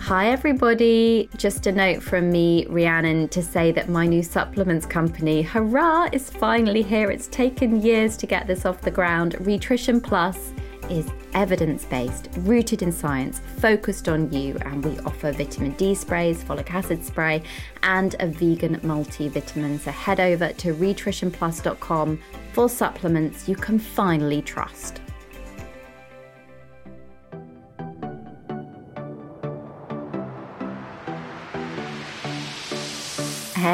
Hi, everybody. Just a note from me, Rhiannon, to say that my new supplements company, hurrah, is finally here. It's taken years to get this off the ground. Rhitrition Plus is evidence based, rooted in science, focused on you, and we offer vitamin D sprays, folic acid spray, and a vegan multivitamin. So head over to rhitritionplus.com for supplements you can finally trust.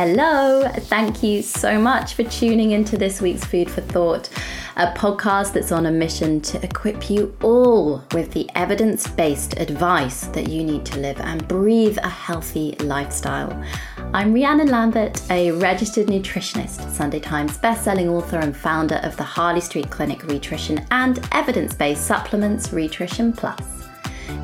Hello, thank you so much for tuning into this week's Food for Thought, a podcast that's on a mission to equip you all with the evidence based advice that you need to live and breathe a healthy lifestyle. I'm Rhiannon Lambert, a registered nutritionist, Sunday Times bestselling author, and founder of the Harley Street Clinic Rhitrition and evidence based supplements Rhitrition Plus.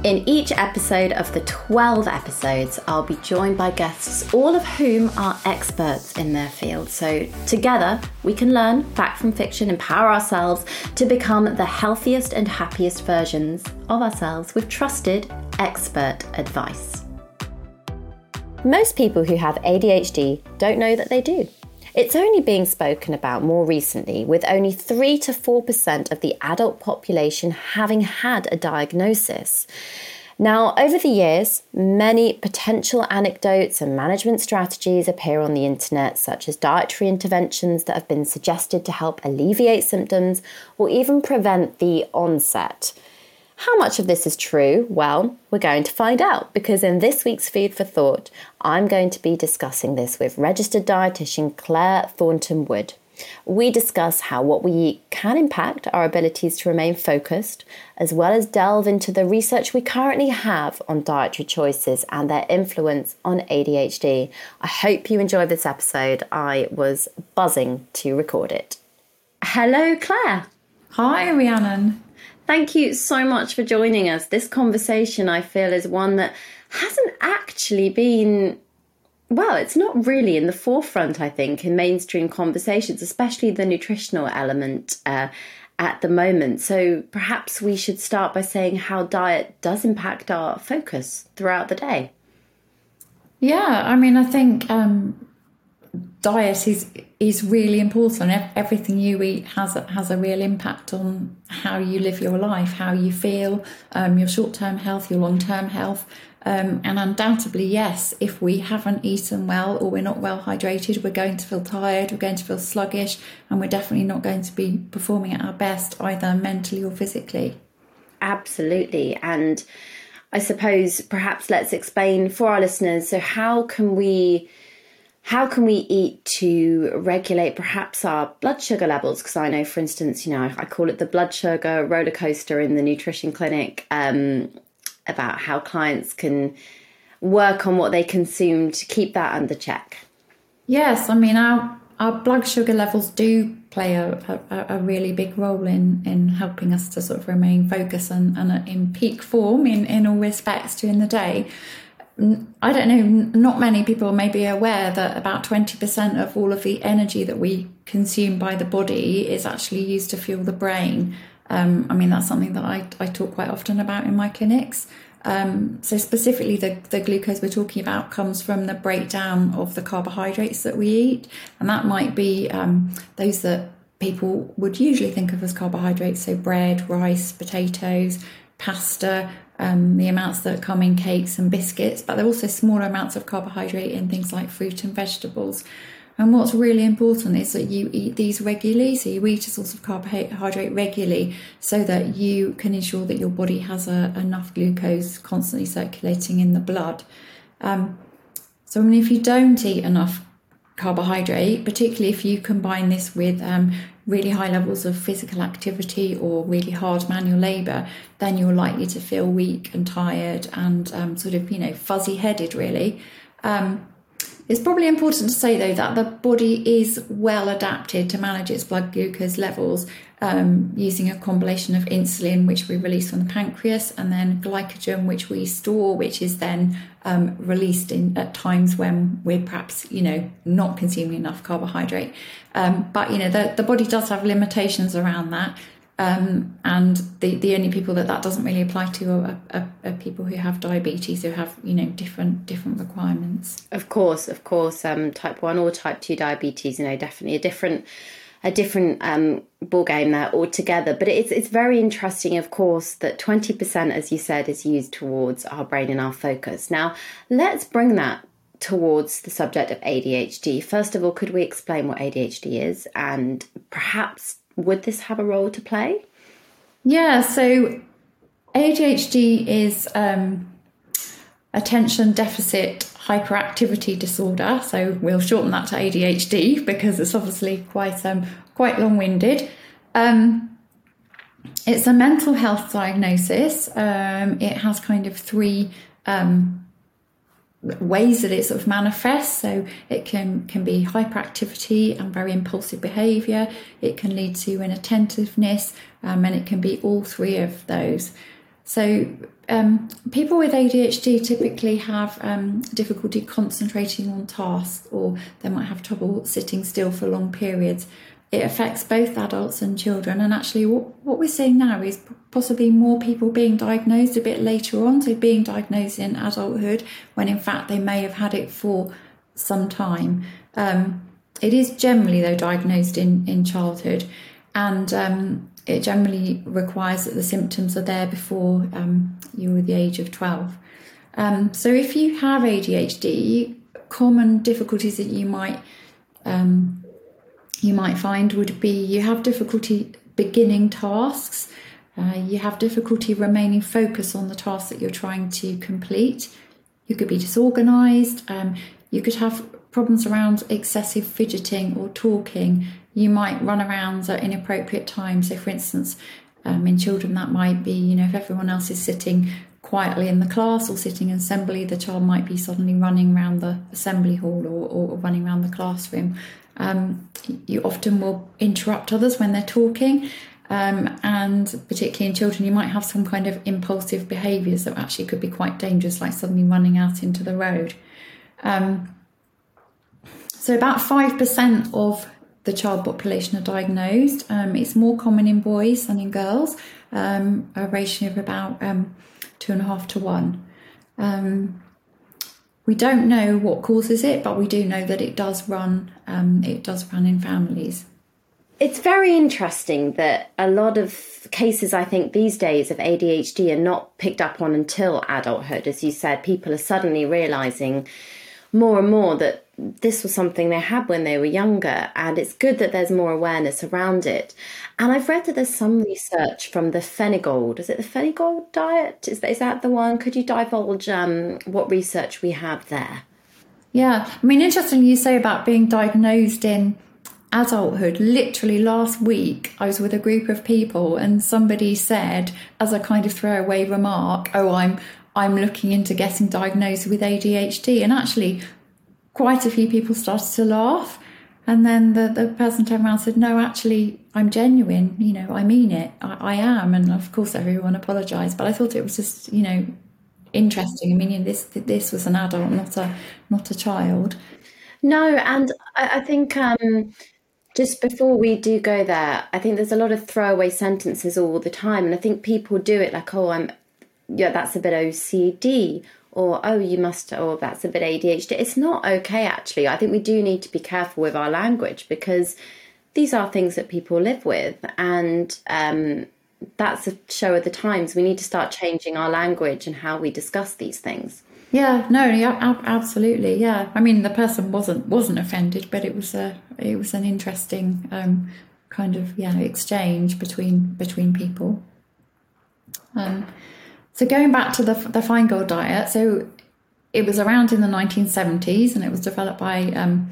In each episode of the 12 episodes, I'll be joined by guests, all of whom are experts in their field. So, together, we can learn fact from fiction, empower ourselves to become the healthiest and happiest versions of ourselves with trusted expert advice. Most people who have ADHD don't know that they do. It's only being spoken about more recently, with only 3 to 4% of the adult population having had a diagnosis. Now, over the years, many potential anecdotes and management strategies appear on the internet, such as dietary interventions that have been suggested to help alleviate symptoms or even prevent the onset. How much of this is true? Well, we're going to find out because in this week's Food for Thought, I'm going to be discussing this with registered dietitian Clare Thornton Wood. We discuss how what we eat can impact our abilities to remain focused, as well as delve into the research we currently have on dietary choices and their influence on ADHD. I hope you enjoyed this episode. I was buzzing to record it. Hello, Clare. Hi, Rhiannon. Thank you so much for joining us. This conversation, I feel, is one that hasn't actually been, well, it's not really in the forefront, I think, in mainstream conversations, especially the nutritional element uh, at the moment. So perhaps we should start by saying how diet does impact our focus throughout the day. Yeah, I mean, I think um, diet is is really important. Everything you eat has a, has a real impact on how you live your life, how you feel, um, your short term health, your long term health. Um, and undoubtedly, yes, if we haven't eaten well or we're not well hydrated, we're going to feel tired, we're going to feel sluggish, and we're definitely not going to be performing at our best either mentally or physically. Absolutely. And I suppose perhaps let's explain for our listeners so, how can we how can we eat to regulate perhaps our blood sugar levels? Because I know, for instance, you know, I call it the blood sugar roller coaster in the nutrition clinic um, about how clients can work on what they consume to keep that under check. Yes, I mean, our, our blood sugar levels do play a, a, a really big role in, in helping us to sort of remain focused and, and in peak form in, in all respects during the day. I don't know, not many people may be aware that about 20% of all of the energy that we consume by the body is actually used to fuel the brain. Um, I mean, that's something that I, I talk quite often about in my clinics. Um, so, specifically, the, the glucose we're talking about comes from the breakdown of the carbohydrates that we eat, and that might be um, those that people would usually think of as carbohydrates, so bread, rice, potatoes, pasta, um, the amounts that come in cakes and biscuits, but there are also smaller amounts of carbohydrate in things like fruit and vegetables. And what's really important is that you eat these regularly, so you eat a source of carbohydrate regularly so that you can ensure that your body has a, enough glucose constantly circulating in the blood. Um, so, I mean, if you don't eat enough carbohydrate, particularly if you combine this with um, really high levels of physical activity or really hard manual labour, then you're likely to feel weak and tired and um, sort of, you know, fuzzy headed, really. Um, it's probably important to say, though, that the body is well adapted to manage its blood glucose levels um, using a combination of insulin, which we release from the pancreas, and then glycogen, which we store, which is then um, released in at times when we're perhaps, you know, not consuming enough carbohydrate. Um, but you know, the, the body does have limitations around that. Um, and the, the only people that that doesn't really apply to are, are, are, people who have diabetes who have you know different different requirements. Of course, of course, um, type one or type two diabetes, you know, definitely a different a different um, ball game there altogether. But it's it's very interesting, of course, that twenty percent, as you said, is used towards our brain and our focus. Now, let's bring that towards the subject of ADHD. First of all, could we explain what ADHD is and perhaps would this have a role to play? Yeah, so ADHD is um, attention deficit hyperactivity disorder. So we'll shorten that to ADHD because it's obviously quite um, quite long winded. Um, it's a mental health diagnosis. Um, it has kind of three um, ways that it sort of manifests. So it can can be hyperactivity and very impulsive behaviour. It can lead to inattentiveness, um, and it can be all three of those. So um, people with ADHD typically have um, difficulty concentrating on tasks, or they might have trouble sitting still for long periods. It affects both adults and children, and actually, what, what we're seeing now is possibly more people being diagnosed a bit later on, so being diagnosed in adulthood when in fact they may have had it for some time. Um, it is generally, though, diagnosed in, in childhood, and um, it generally requires that the symptoms are there before um, you're the age of 12. Um, so, if you have ADHD, common difficulties that you might um, you might find would be you have difficulty beginning tasks. Uh, you have difficulty remaining focused on the task that you're trying to complete. You could be disorganized. Um, you could have problems around excessive fidgeting or talking. You might run around at inappropriate times. So, for instance, um, in children, that might be, you know, if everyone else is sitting quietly in the class or sitting in assembly, the child might be suddenly running around the assembly hall or, or running around the classroom. Um, you often will interrupt others when they're talking. Um, and particularly in children, you might have some kind of impulsive behaviours that actually could be quite dangerous, like suddenly running out into the road. Um, so, about 5% of the child population are diagnosed. Um, it's more common in boys than in girls, um, a ratio of about um, two and a half to one. Um, we don't know what causes it, but we do know that it does run. Um, it does run in families. It's very interesting that a lot of cases, I think, these days of ADHD are not picked up on until adulthood. As you said, people are suddenly realizing more and more that this was something they had when they were younger, and it's good that there's more awareness around it. And I've read that there's some research from the Feingold. Is it the Feingold diet? Is, is that the one? Could you divulge um, what research we have there? Yeah, I mean, interesting you say about being diagnosed in adulthood, literally last week, I was with a group of people and somebody said, as a kind of throwaway remark, Oh, I'm I'm looking into getting diagnosed with ADHD. And actually, quite a few people started to laugh. And then the, the person turned around and said, No, actually, I'm genuine. You know, I mean it. I, I am. And of course, everyone apologized. But I thought it was just, you know, interesting. I mean, this this was an adult, not a not a child. No, and I, I think um, just before we do go there, I think there's a lot of throwaway sentences all the time, and I think people do it like, "Oh, I'm, yeah, that's a bit OCD," or "Oh, you must," or "That's a bit ADHD." It's not okay, actually. I think we do need to be careful with our language because these are things that people live with, and um, that's a show of the times. We need to start changing our language and how we discuss these things. Yeah, no, yeah, absolutely, yeah. I mean, the person wasn't wasn't offended, but it was a it was an interesting um, kind of yeah exchange between between people. Um, so going back to the the Feingold diet, so it was around in the 1970s, and it was developed by um,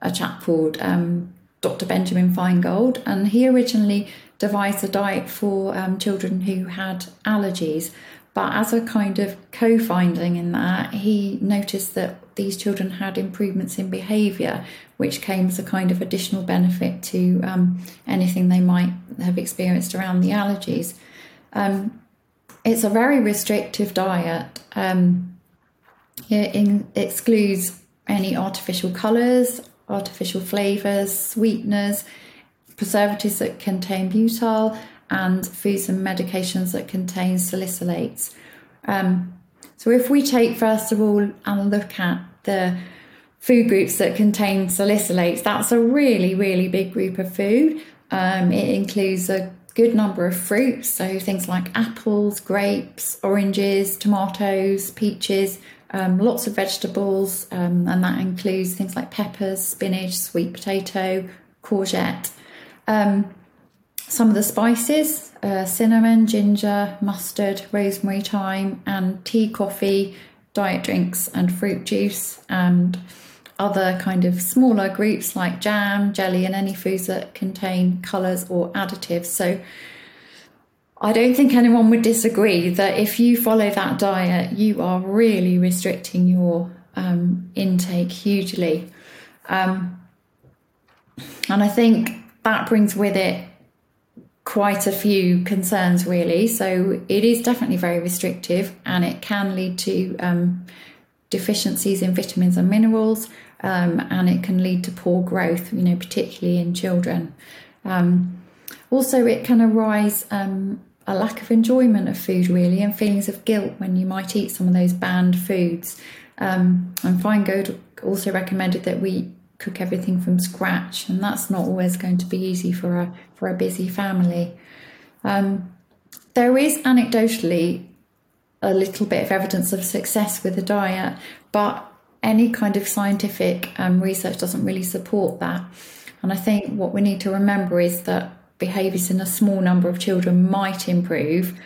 a chap called um, Dr. Benjamin Feingold, and he originally devised a diet for um, children who had allergies. But as a kind of co finding in that, he noticed that these children had improvements in behaviour, which came as a kind of additional benefit to um, anything they might have experienced around the allergies. Um, it's a very restrictive diet. Um, it in, excludes any artificial colours, artificial flavours, sweeteners, preservatives that contain butyl, and foods and medications that contain salicylates. Um, so, if we take first of all and look at the food groups that contain salicylates, that's a really, really big group of food. Um, it includes a good number of fruits, so things like apples, grapes, oranges, tomatoes, peaches, um, lots of vegetables, um, and that includes things like peppers, spinach, sweet potato, courgette. Um, some of the spices uh, cinnamon, ginger, mustard, rosemary, thyme, and tea, coffee, diet drinks, and fruit juice, and other kind of smaller groups like jam, jelly, and any foods that contain colours or additives. So I don't think anyone would disagree that if you follow that diet, you are really restricting your um, intake hugely. Um, and I think that brings with it quite a few concerns, really. So it is definitely very restrictive and it can lead to um, deficiencies in vitamins and minerals. Um, and it can lead to poor growth, you know, particularly in children. Um, also, it can arise um, a lack of enjoyment of food, really, and feelings of guilt when you might eat some of those banned foods. Um, and Feingold also recommended that we cook everything from scratch, and that's not always going to be easy for a for a busy family. Um, there is anecdotally a little bit of evidence of success with the diet, but any kind of scientific um, research doesn't really support that. And I think what we need to remember is that behaviours in a small number of children might improve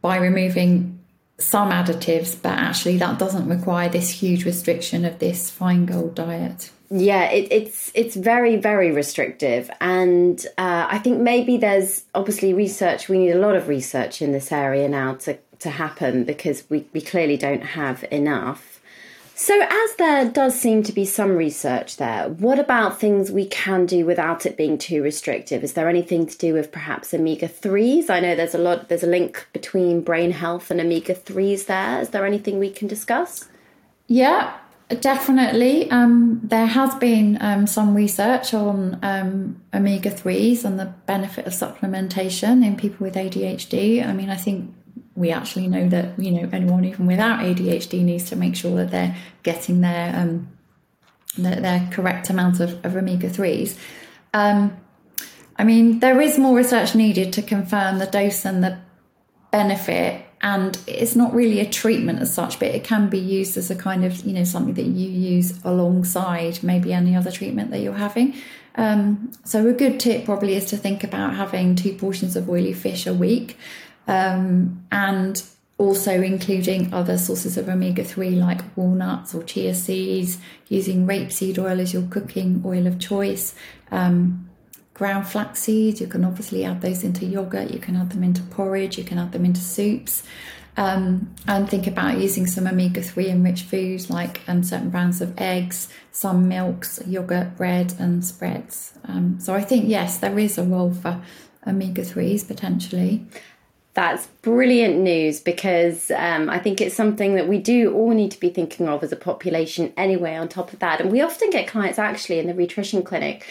by removing some additives, but actually that doesn't require this huge restriction of this Feingold diet. Yeah, it, it's it's very very restrictive, and uh, I think maybe there's obviously research. We need a lot of research in this area now to to happen because we we clearly don't have enough. So, as there does seem to be some research there, what about things we can do without it being too restrictive? Is there anything to do with perhaps omega 3s? I know there's a lot, there's a link between brain health and omega 3s there. Is there anything we can discuss? Yeah, definitely. Um, there has been um, some research on um, omega 3s and the benefit of supplementation in people with ADHD. I mean, I think we actually know that you know anyone even without ADHD needs to make sure that they're getting their um, their, their correct amount of, of omega threes. Um, I mean, there is more research needed to confirm the dose and the benefit, and it's not really a treatment as such, but it can be used as a kind of you know something that you use alongside maybe any other treatment that you're having. Um, so a good tip probably is to think about having two portions of oily fish a week um, and also including other sources of omega 3 like walnuts or chia seeds, using rapeseed oil as your cooking oil of choice. Um, ground flax seeds, you can obviously add those into yogurt, you can add them into porridge, you can add them into soups. Um, and think about using some omega 3 enriched foods like um, certain brands of eggs, some milks, yogurt, bread, and spreads. Um, so I think, yes, there is a role for omega 3s potentially. That's brilliant news because um, I think it's something that we do all need to be thinking of as a population anyway, on top of that. And we often get clients actually in the nutrition clinic,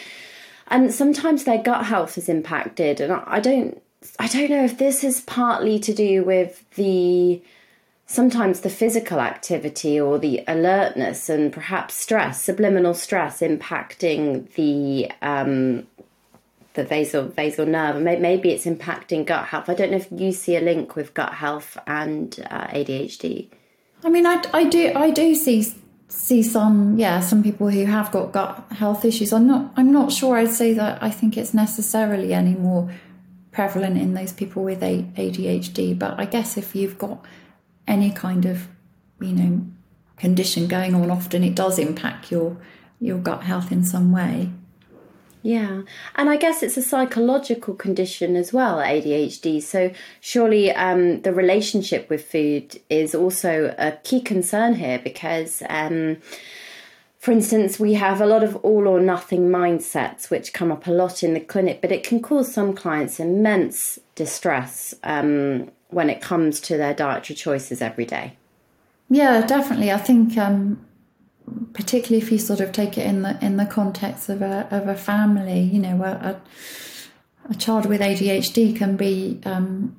and sometimes their gut health is impacted. And I don't, I don't know if this is partly to do with the sometimes the physical activity or the alertness and perhaps stress, subliminal stress impacting the um, the vasal vasal nerve, maybe it's impacting gut health. I don't know if you see a link with gut health and uh, ADHD. I mean, I, I do I do see see some yeah some people who have got gut health issues. I'm not I'm not sure. I'd say that I think it's necessarily any more prevalent in those people with ADHD. But I guess if you've got any kind of you know condition going on, often it does impact your your gut health in some way. Yeah, and I guess it's a psychological condition as well, ADHD. So surely um, the relationship with food is also a key concern here because, um, for instance, we have a lot of all or nothing mindsets which come up a lot in the clinic, but it can cause some clients immense distress um, when it comes to their dietary choices every day. Yeah, definitely. I think um, particularly if you sort of take it in the in the context of a of a family, you know, a, a child with ADHD can be um,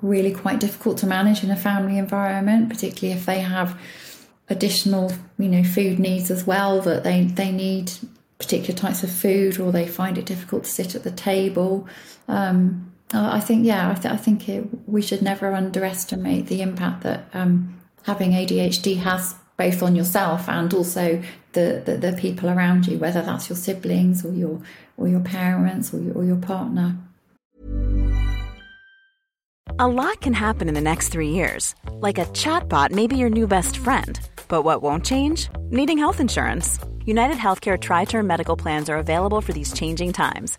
really quite difficult to manage in a family environment, particularly if they have additional, you know, food needs as well that they they need particular types of food or they find it difficult to sit at the table. Um, I think, yeah, I, th- I think it, we should never underestimate the impact that um, having ADHD has both on yourself and also the, the, the, people around you, whether that's your siblings or your or your parents or your, or your partner. A lot can happen in the next three years, like a chatbot may be your new best friend. But what won't change? Needing health insurance. United Healthcare Tri Term Medical Plans are available for these changing times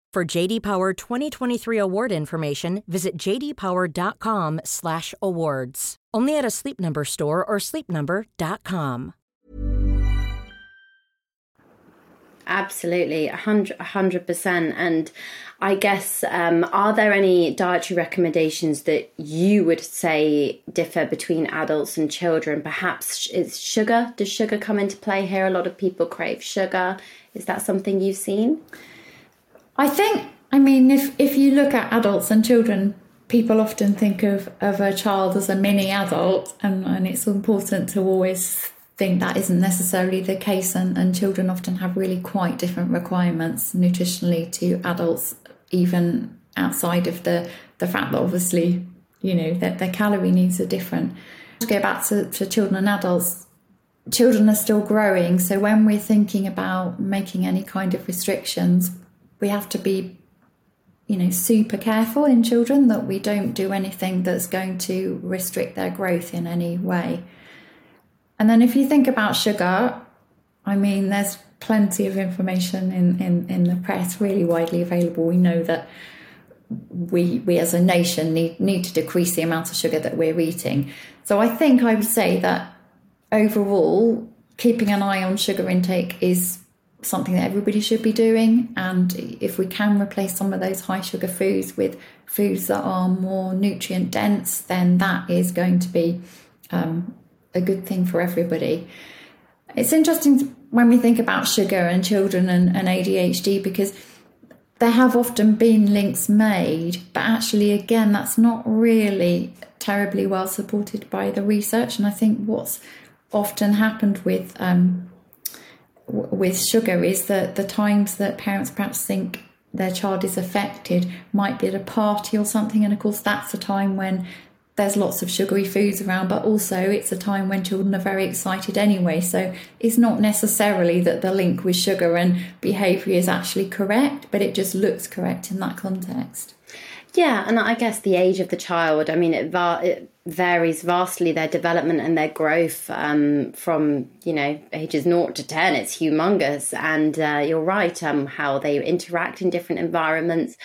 For JD Power 2023 award information, visit jdpower.com/awards. Only at a Sleep Number store or sleepnumber.com. Absolutely, 100 100%. And I guess, um, are there any dietary recommendations that you would say differ between adults and children? Perhaps it's sugar, does sugar come into play here? A lot of people crave sugar. Is that something you've seen? I think, I mean, if, if you look at adults and children, people often think of, of a child as a mini adult, and, and it's important to always think that isn't necessarily the case. And, and children often have really quite different requirements nutritionally to adults, even outside of the, the fact that obviously, you know, that their calorie needs are different. To go back to, to children and adults, children are still growing. So when we're thinking about making any kind of restrictions, we have to be you know super careful in children that we don't do anything that's going to restrict their growth in any way. And then if you think about sugar i mean there's plenty of information in, in, in the press really widely available. We know that we we as a nation need need to decrease the amount of sugar that we're eating. So i think i would say that overall keeping an eye on sugar intake is something that everybody should be doing. And if we can replace some of those high sugar foods with foods that are more nutrient dense, then that is going to be um, a good thing for everybody. It's interesting when we think about sugar and children and, and ADHD because there have often been links made, but actually, again, that's not really terribly well supported by the research. And I think what's often happened with um, with sugar is that the times that parents perhaps think their child is affected might be at a party or something, and of course that's a time when there's lots of sugary foods around, but also it's a time when children are very excited anyway. So it's not necessarily that the link with sugar and behaviour is actually correct, but it just looks correct in that context. Yeah, and I guess the age of the child, I mean, it, va- it varies vastly their development and their growth um, from, you know, ages 0 to 10. It's humongous. And uh, you're right, um, how they interact in different environments.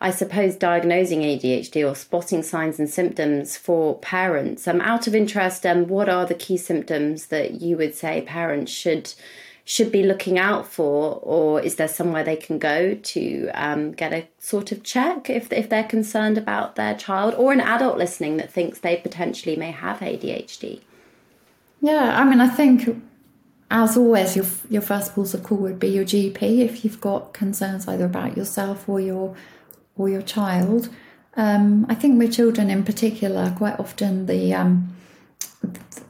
I suppose diagnosing ADHD or spotting signs and symptoms for parents. Um, out of interest, um, what are the key symptoms that you would say parents should should be looking out for, or is there somewhere they can go to um, get a sort of check if if they're concerned about their child, or an adult listening that thinks they potentially may have ADHD? Yeah, I mean, I think as always, your your first pulse of call would be your GP if you've got concerns either about yourself or your or your child. Um, I think with children in particular, quite often the um,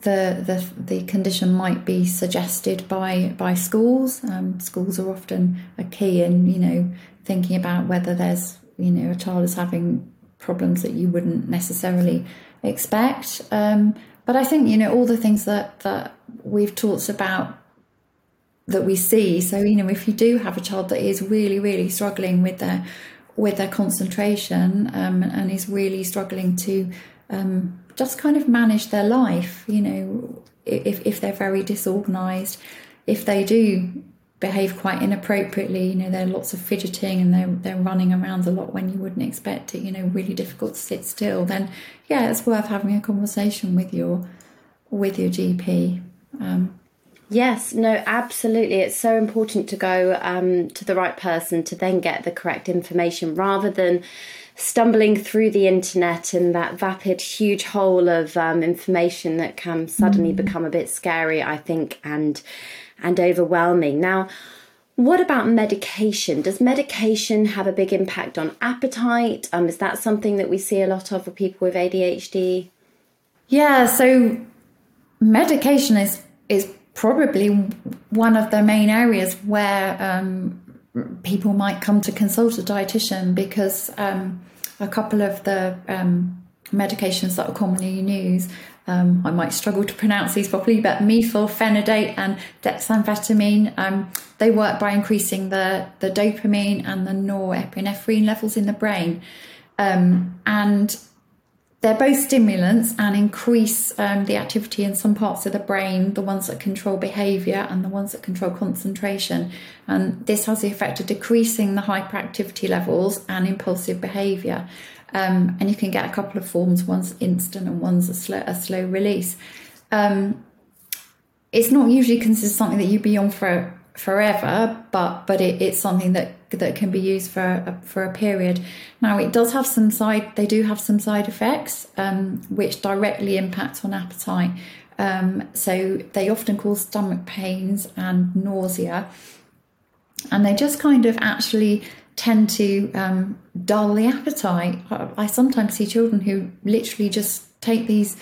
the, the the condition might be suggested by by schools. Um, schools are often a key in you know thinking about whether there's you know a child is having problems that you wouldn't necessarily expect. Um, but I think you know all the things that that we've talked about that we see. So you know if you do have a child that is really really struggling with their with their concentration um, and is really struggling to um, just kind of manage their life. You know, if if they're very disorganized, if they do behave quite inappropriately, you know, there are lots of fidgeting and they're they're running around a lot when you wouldn't expect it. You know, really difficult to sit still. Then, yeah, it's worth having a conversation with your with your GP. Um, Yes, no, absolutely. It's so important to go um, to the right person to then get the correct information rather than stumbling through the internet in that vapid, huge hole of um, information that can suddenly mm. become a bit scary, I think, and and overwhelming. Now, what about medication? Does medication have a big impact on appetite? Um, is that something that we see a lot of for people with ADHD? Yeah, so medication is is probably one of the main areas where um, people might come to consult a dietitian because um, a couple of the um, medications that are commonly used, um, I might struggle to pronounce these properly, but methylphenidate and dexamphetamine, um, they work by increasing the, the dopamine and the norepinephrine levels in the brain. Um, and they're both stimulants and increase um, the activity in some parts of the brain, the ones that control behavior and the ones that control concentration. And this has the effect of decreasing the hyperactivity levels and impulsive behavior. Um, and you can get a couple of forms one's instant and one's a slow, a slow release. Um, it's not usually considered something that you'd be on for forever, but but it, it's something that that can be used for a, for a period. Now it does have some side they do have some side effects um, which directly impact on appetite. Um, so they often cause stomach pains and nausea, and they just kind of actually tend to um, dull the appetite. I, sometimes see children who literally just take these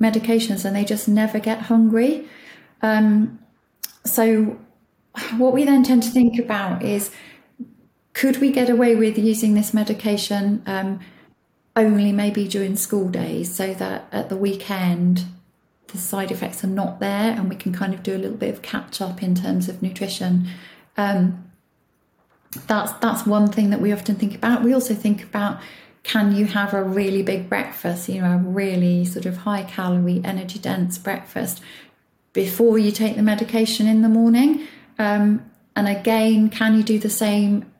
medications and they just never get hungry. Um, so what we then tend to think about is could we get away with using this medication um, only maybe during school days so that at the weekend the side effects are not there and we can kind of do a little bit of catch up in terms of nutrition? Um, that's that's one thing that we often think about. We also think about can you have a really big breakfast you know a really sort of high calorie energy dense breakfast before you take the medication in the morning um, and again, can you do the same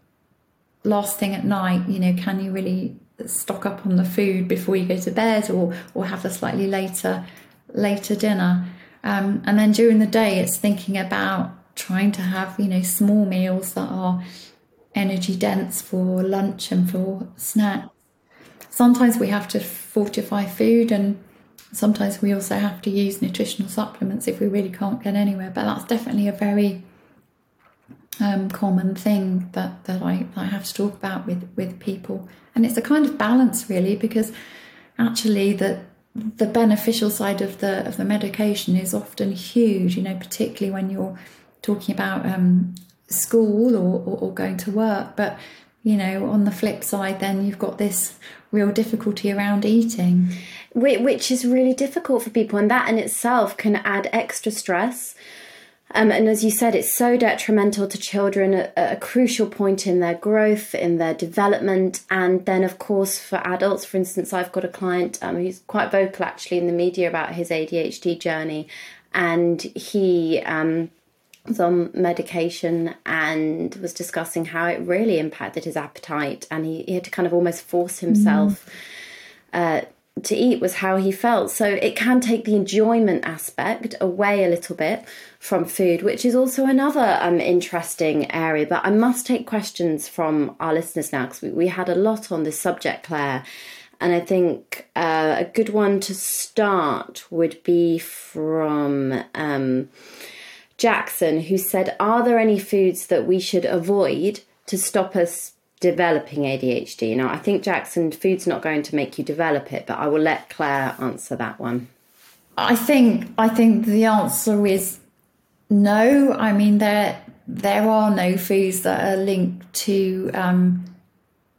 last thing at night? You know, can you really stock up on the food before you go to bed, or or have a slightly later later dinner? Um, and then during the day, it's thinking about trying to have you know small meals that are energy dense for lunch and for snacks. Sometimes we have to fortify food and sometimes we also have to use nutritional supplements if we really can't get anywhere. But that's definitely a very um, common thing that, that I, I have to talk about with, with people. And it's a kind of balance really because actually the the beneficial side of the of the medication is often huge, you know, particularly when you're talking about um, school or, or, or going to work. But you know, on the flip side, then you've got this real difficulty around eating. Which is really difficult for people, and that in itself can add extra stress. Um, and as you said, it's so detrimental to children at, at, a crucial point in their growth, in their development. And then, of course, for adults, for instance, I've got a client um, who's quite vocal actually in the media about his ADHD journey. And he um, was on medication and was discussing how it really impacted his appetite. And he, he had to kind of almost force himself. Mm. Uh, to eat was how he felt. So it can take the enjoyment aspect away a little bit from food, which is also another um, interesting area. But I must take questions from our listeners now because we, we, had a lot on this subject, Clare. And I think uh, a good one to start would be from um, Jackson, who said, Are there any foods that we should avoid to stop us developing ADHD? Now, I think Jackson, food's not going to make you develop it, but I will let Clare answer that one. I think I think the answer is no. I mean there there are no foods that are linked to um,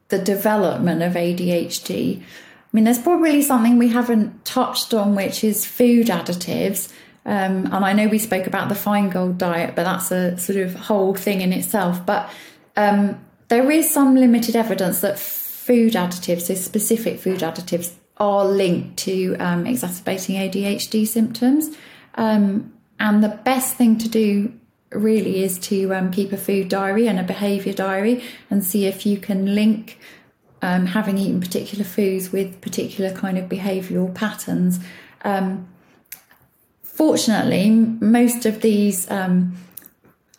the development of ADHD. I mean, there's probably something we haven't touched on, which is food additives. Um, and I know we spoke about the Feingold diet, but that's a sort of whole thing in itself. But um, there is some limited evidence that food additives, so specific food additives, are linked to um, exacerbating ADHD symptoms. Um, and the best thing to do really is to um, keep a food diary and a behaviour diary and see if you can link um, having eaten particular foods with particular kind of behavioural patterns. Um, fortunately, most of these um,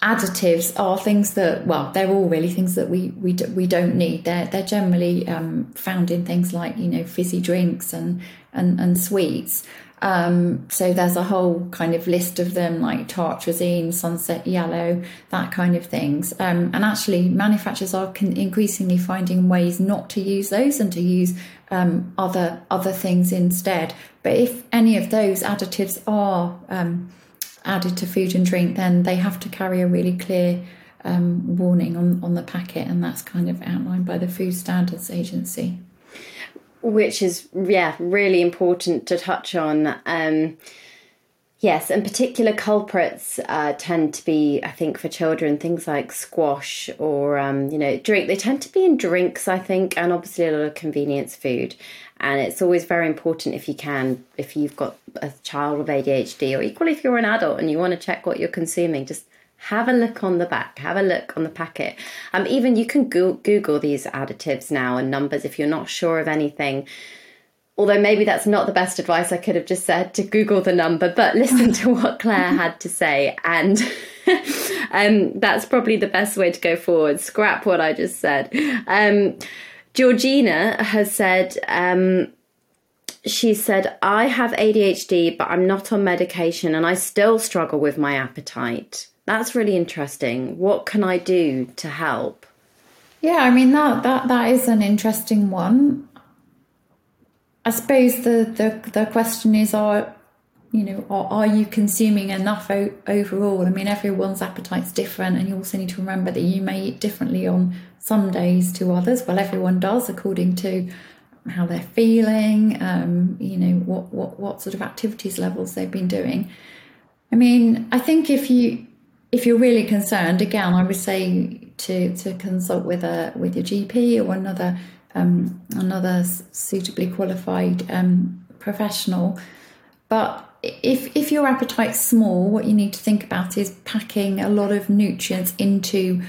additives are things that well they're all really things that we we, we don't need. They're they're generally um, found in things like you know fizzy drinks and and, and sweets. Um, so there's a whole kind of list of them like tartrazine sunset yellow that kind of things. Um, and actually manufacturers are con- increasingly finding ways not to use those and to use um, other other things instead. But if any of those additives are um, added to food and drink, then they have to carry a really clear um, warning on, on the packet, and that's kind of outlined by the Food Standards Agency. Which is, yeah, really important to touch on. Um, yes, and particular culprits uh, tend to be, I think, for children, things like squash or, um, you know, drink. They tend to be in drinks, I think, and obviously a lot of convenience food. And it's always very important if you can, if you've got a child with ADHD, or equally if you're an adult and you want to check what you're consuming, just have a look on the back, have a look on the packet. Um, even you can go- Google these additives now and numbers if you're not sure of anything. Although maybe that's not the best advice I could have just said to Google the number, but listen to what Clare had to say, and um, that's probably the best way to go forward. Scrap what I just said. Um, Georgina has said, um, she said, I have ADHD, but I'm not on medication and I still struggle with my appetite. That's really interesting. What can I do to help? Yeah, I mean that that that is an interesting one. I suppose the the, the question is are you know are, are you consuming enough o- overall? I mean everyone's appetite's different and you also need to remember that you may eat differently on some days to others. Well, everyone does according to how they're feeling, um, you know, what, what, what sort of activities levels they've been doing. I mean, I think if you if you're really concerned, again, I would say to to consult with a with your GP or another um, another suitably qualified um, professional. But if if your appetite's small, what you need to think about is packing a lot of nutrients into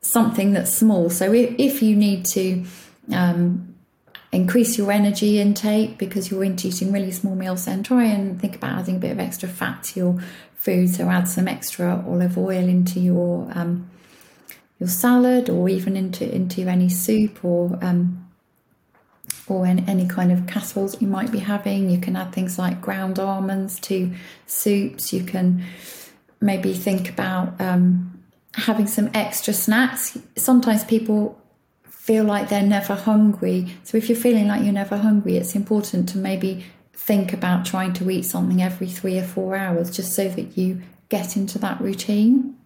something that's small. So if, if you need to um, increase your energy intake because you're eating really small meals, then try and think about adding a bit of extra fat to your food. So add some extra olive oil into your um, your salad, or even into into any soup or um, or any, any kind of casseroles you might be having. You can add things like ground almonds to soups. You can maybe think about um, having some extra snacks. Sometimes people feel like they're never hungry. So if you're feeling like you're never hungry, it's important to maybe think about trying to eat something every three or four hours just so that you get into that routine.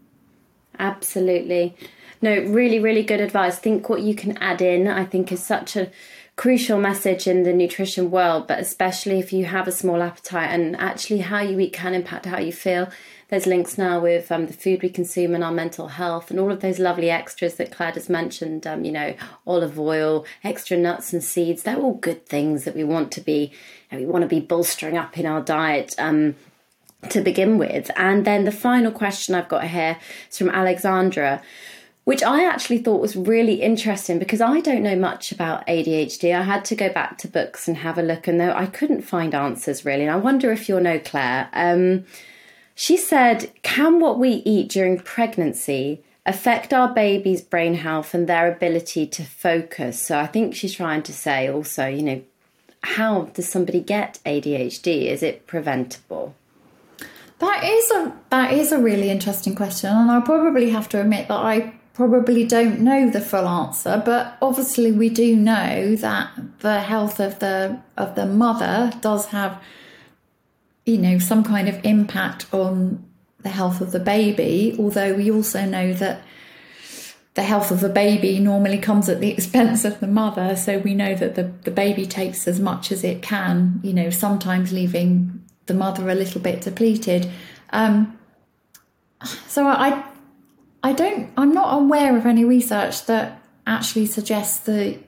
Absolutely. No, really, really good advice. Think what you can add in, I think, is such a crucial message in the nutrition world, but especially if you have a small appetite and actually how you eat can impact how you feel. There's links now with um, the food we consume and our mental health, and all of those lovely extras that Clare has mentioned. Um, you know, olive oil, extra nuts and seeds. They're all good things that we want to be. You know, we want to be bolstering up in our diet. Um, to begin with. And then the final question I've got here is from Alexandra, which I actually thought was really interesting because I don't know much about ADHD. I had to go back to books and have a look, and though I couldn't find answers really. And I wonder if you'll know, Clare. Um, she said, Can what we eat during pregnancy affect our baby's brain health and their ability to focus? So I think she's trying to say also, you know, how does somebody get ADHD? Is it preventable? That is a that is a really interesting question, and I probably have to admit that I probably don't know the full answer. But obviously, we do know that the health of the of the mother does have, you know, some kind of impact on the health of the baby. Although we also know that the health of the baby normally comes at the expense of the mother. So we know that the, the baby takes as much as it can, you know, sometimes leaving the mother a little bit depleted. Um, so I, I don't, I'm not aware of any research that actually suggests that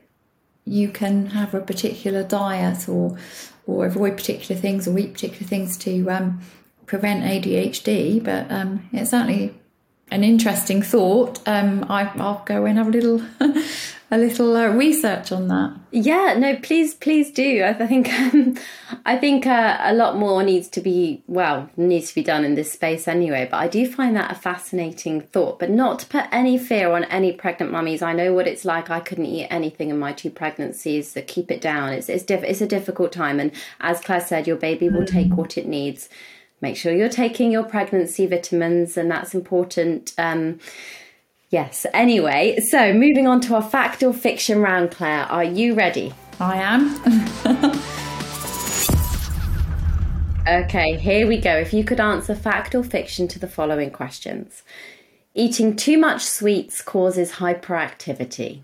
you can have a particular diet or or avoid particular things or eat particular things to um, prevent ADHD. But um, it's certainly an interesting thought. Um, I, will go and have a little a little uh, research on that. Yeah, no, please, please do. I think um, I think uh, a lot more needs to be well needs to be done in this space anyway. But I do find that a fascinating thought. But not to put any fear on any pregnant mummies. I know what it's like. I couldn't eat anything in my two pregnancies. So keep it down. It's it's, diff- it's a difficult time, and as Clare said, your baby will take mm. what it needs. Make sure you're taking your pregnancy vitamins, and that's important. Um, Yes, anyway, so moving on to our fact or fiction round, Clare. Are you ready? I am. okay, here we go. If you could answer fact or fiction to the following questions Eating too much sweets causes hyperactivity.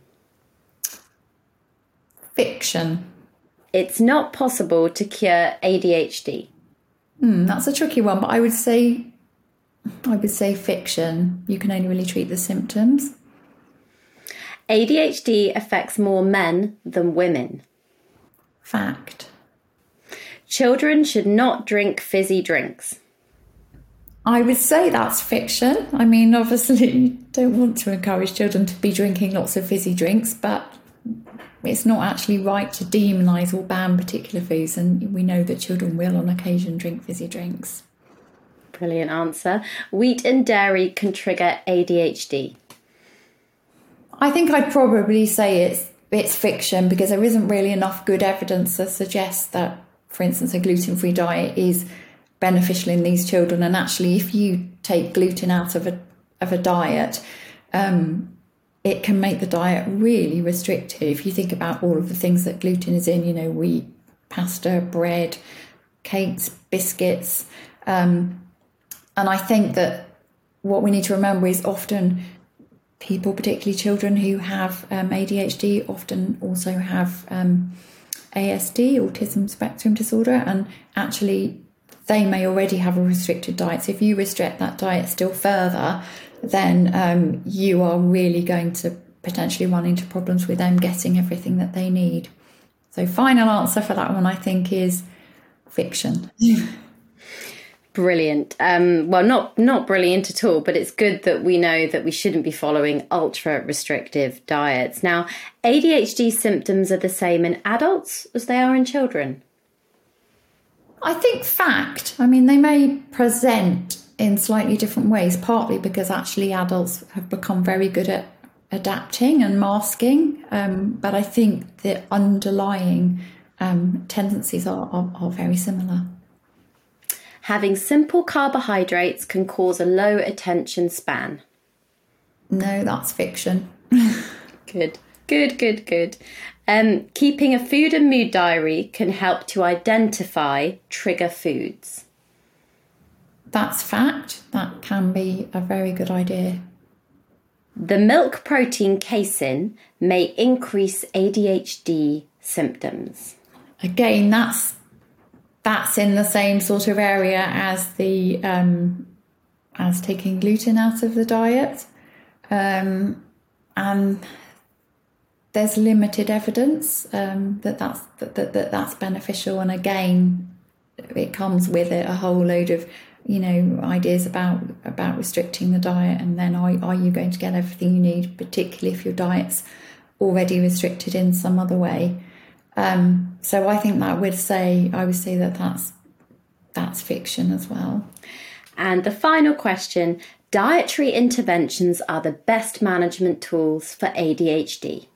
Fiction. It's not possible to cure ADHD. Mm, that's a tricky one, but I would say I would say fiction. You can only really treat the symptoms. ADHD affects more men than women. Fact. Children should not drink fizzy drinks. I would say that's fiction. I mean, obviously, you don't want to encourage children to be drinking lots of fizzy drinks, but it's not actually right to demonise or ban particular foods, and we know that children will on occasion drink fizzy drinks. Brilliant answer. Wheat and dairy can trigger ADHD. I think I'd probably say it's it's fiction because there isn't really enough good evidence to suggest that, for instance, a gluten-free diet is beneficial in these children. And actually, if you take gluten out of a of a diet, um, it can make the diet really restrictive. If you think about all of the things that gluten is in, you know, wheat, pasta, bread, cakes, biscuits. Um, and I think that what we need to remember is often people, particularly children who have um, ADHD, often also have um, ASD, autism spectrum disorder, and actually they may already have a restricted diet. So if you restrict that diet still further, then um, you are really going to potentially run into problems with them getting everything that they need. So, final answer for that one, I think, is fiction. Brilliant. Um, well, not not brilliant at all, but it's good that we know that we shouldn't be following ultra restrictive diets. Now, ADHD symptoms are the same in adults as they are in children. I think fact. I mean, they may present in slightly different ways, partly because actually adults have become very good at adapting and masking, um, but I think the underlying um, tendencies are, are, are very similar. Having simple carbohydrates can cause a low attention span. No, that's fiction. good, good, good, good. Um, keeping a food and mood diary can help to identify trigger foods. That's fact. That can be a very good idea. The milk protein casein may increase ADHD symptoms. Again, that's that's in the same sort of area as the um, as taking gluten out of the diet, um, and there's limited evidence um, that that's that, that, that that's beneficial. And again, it comes with it a whole load of you know ideas about about restricting the diet. And then are, are you going to get everything you need particularly if your diet's already restricted in some other way um, so i think that would say i would say that that's that's fiction as well and the final question dietary interventions are the best management tools for adhd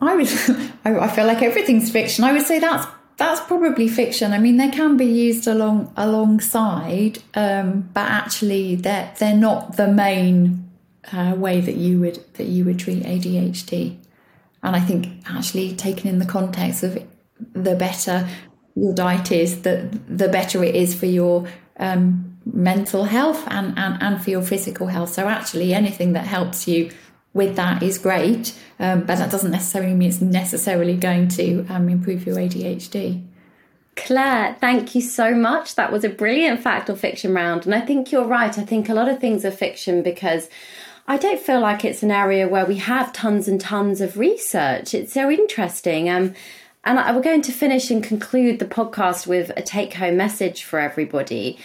i would i feel like everything's fiction i would say that's that's probably fiction. I mean, they can be used along alongside, um, but actually, they're they're not the main uh, way that you would that you would treat ADHD. And I think actually, taken in the context of the better your diet is, the the better it is for your um, mental health and, and and for your physical health. So actually, anything that helps you with that is great, um, but that doesn't necessarily mean it's necessarily going to um, improve your ADHD. Clare, thank you so much. That was a brilliant fact or fiction round. And I think you're right. I think a lot of things are fiction because I don't feel like it's an area where we have tons and tons of research. It's so interesting. Um, and I, we're going to finish and conclude the podcast with a take home message for everybody.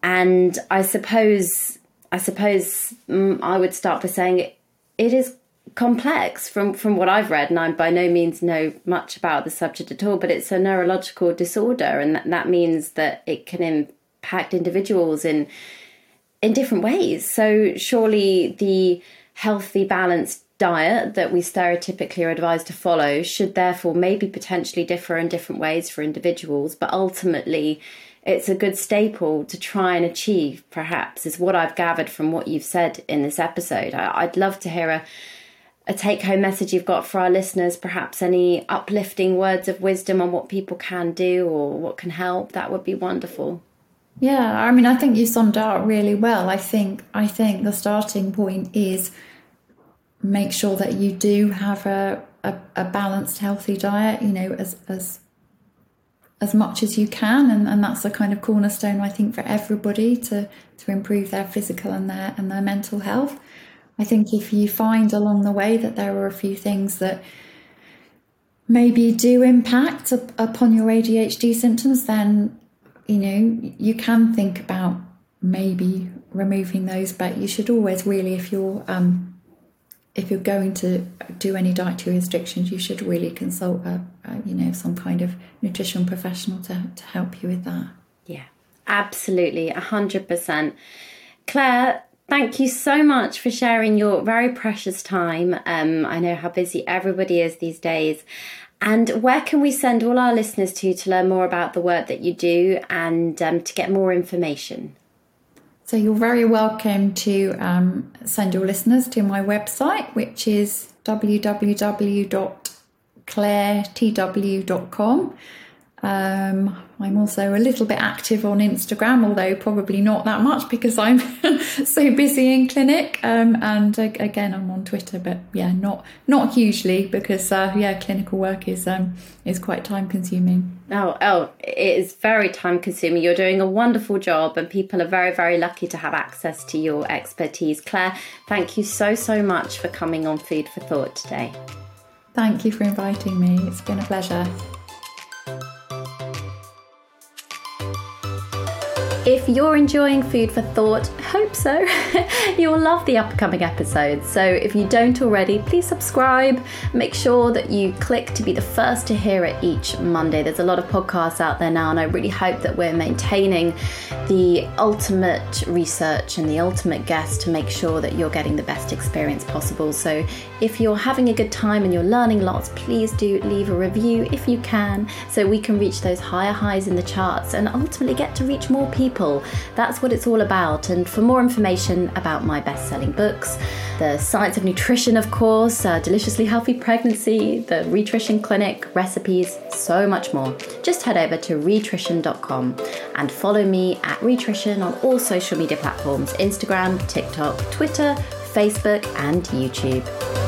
And I suppose, I suppose mm, I would start by saying it is complex from from what I've read, and I by no means know much about the subject at all. But it's a neurological disorder, and that means that it can impact individuals in in different ways. So surely the healthy, balanced diet that we stereotypically are advised to follow should therefore maybe potentially differ in different ways for individuals, but ultimately it's a good staple to try and achieve, perhaps, is what I've gathered from what you've said in this episode. I, would love to hear a, a take home message you've got for our listeners, perhaps any uplifting words of wisdom on what people can do or what can help. That would be wonderful. Yeah, I mean, I think you summed up really well. I think I think the starting point is make sure that you do have a, a, a balanced, healthy diet. You know, as as as much as you can and, and that's the kind of cornerstone I think for everybody to to improve their physical and their and their mental health. I think if you find along the way that there are a few things that maybe do impact upon your ADHD symptoms, then you know you can think about maybe removing those. But you should always really, if you're um, if you're going to do any dietary restrictions, you should really consult a, a, you know some kind of nutrition professional to, to help you with that. Yeah, absolutely, hundred percent. Clare, thank you so much for sharing your very precious time. Um, I know how busy everybody is these days. And where can we send all our listeners to to learn more about the work that you do and um, to get more information? So you're very welcome to um, send your listeners to my website, which is www.clairetw.com. Um, I'm also a little bit active on Instagram, although probably not that much because I'm so busy in clinic. Um, and uh, again, I'm on Twitter, but yeah, not not hugely because uh, yeah, clinical work is um, is quite time consuming. Oh, oh, it is very time consuming. You're doing a wonderful job, and people are very, very lucky to have access to your expertise. Clare, thank you so, so much for coming on Food for Thought today. Thank you for inviting me. It's been a pleasure. If you're enjoying Food for Thought, hope so, you'll love the upcoming episodes. So if you don't already, please subscribe. Make sure that you click to be the first to hear it each Monday. There's a lot of podcasts out there now, and I really hope that we're maintaining the ultimate research and the ultimate guest to make sure that you're getting the best experience possible. So if you're having a good time and you're learning lots, please do leave a review if you can so we can reach those higher highs in the charts and ultimately get to reach more people. That's what it's all about. And for more information about my best selling books, the Science of Nutrition, of course, uh, Deliciously Healthy Pregnancy, the Rhitrition Clinic, recipes, so much more, just head over to rhitrition.com and follow me at Rhitrition on all social media platforms Instagram, TikTok, Twitter, Facebook, and YouTube.